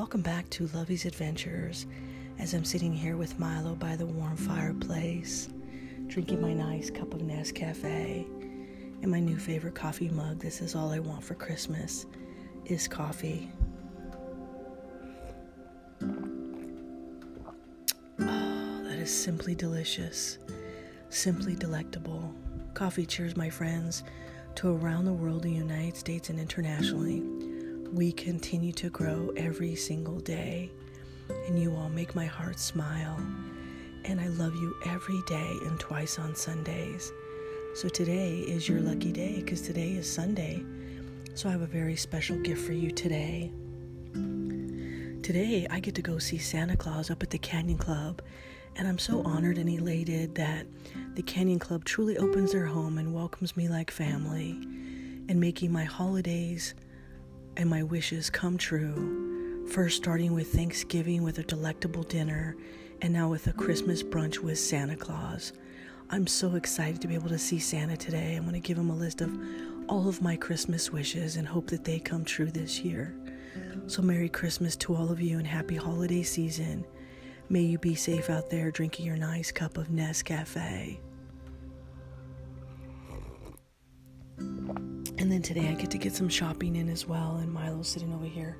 welcome back to Lovey's Adventures as I'm sitting here with Milo by the warm fireplace, drinking my nice cup of Nescafe and my new favorite coffee mug. This is all I want for Christmas is coffee. Oh, that is simply delicious, simply delectable. Coffee cheers, my friends, to around the world, the United States, and internationally we continue to grow every single day, and you all make my heart smile. And I love you every day and twice on Sundays. So today is your lucky day because today is Sunday. So I have a very special gift for you today. Today I get to go see Santa Claus up at the Canyon Club, and I'm so honored and elated that the Canyon Club truly opens their home and welcomes me like family and making my holidays and my wishes come true. First, starting with Thanksgiving with a delectable dinner, and now with a Christmas brunch with Santa Claus. I'm so excited to be able to see Santa today. I'm going to give him a list of all of my Christmas wishes and hope that they come true this year. So, Merry Christmas to all of you and happy holiday season. May you be safe out there drinking your nice cup of Nescafe. And then today I get to get some shopping in as well. And Milo's sitting over here,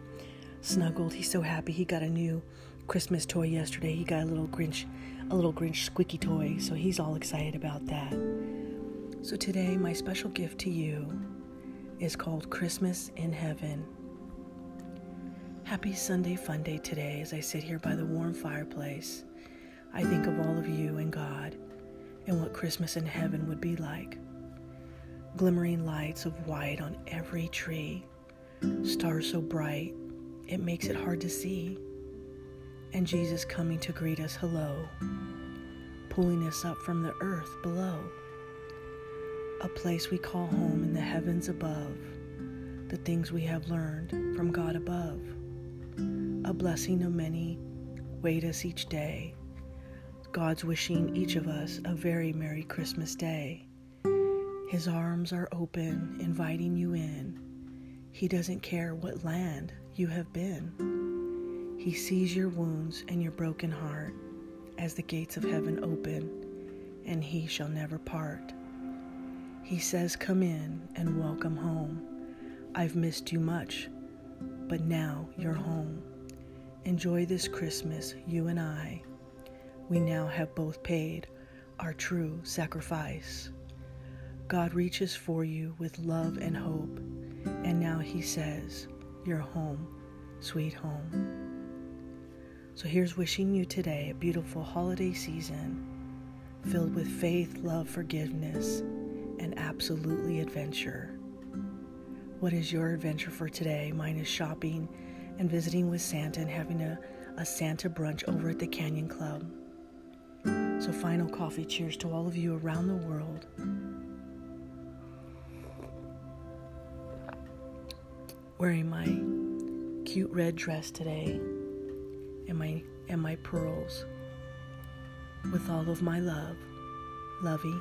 snuggled. He's so happy. He got a new Christmas toy yesterday. He got a little Grinch, a little Grinch squeaky toy. So he's all excited about that. So today, my special gift to you is called Christmas in Heaven. Happy Sunday Fun Day today as I sit here by the warm fireplace. I think of all of you and God and what Christmas in heaven would be like glimmering lights of white on every tree, stars so bright it makes it hard to see, and Jesus coming to greet us hello, pulling us up from the earth below, a place we call home in the heavens above, the things we have learned from God above, a blessing of many wait us each day. God's wishing each of us a very Merry Christmas Day. His arms are open, inviting you in. He doesn't care what land you have been. He sees your wounds and your broken heart as the gates of heaven open, and he shall never part. He says, Come in and welcome home. I've missed you much, but now you're home. Enjoy this Christmas, you and I. We now have both paid our true sacrifice. God reaches for you with love and hope, and now He says, You're home, sweet home. So here's wishing you today a beautiful holiday season filled with faith, love, forgiveness, and absolutely adventure. What is your adventure for today? Mine is shopping and visiting with Santa and having a, a Santa brunch over at the Canyon Club. So, final coffee cheers to all of you around the world wearing my cute red dress today and my and my pearls with all of my love. Lovey.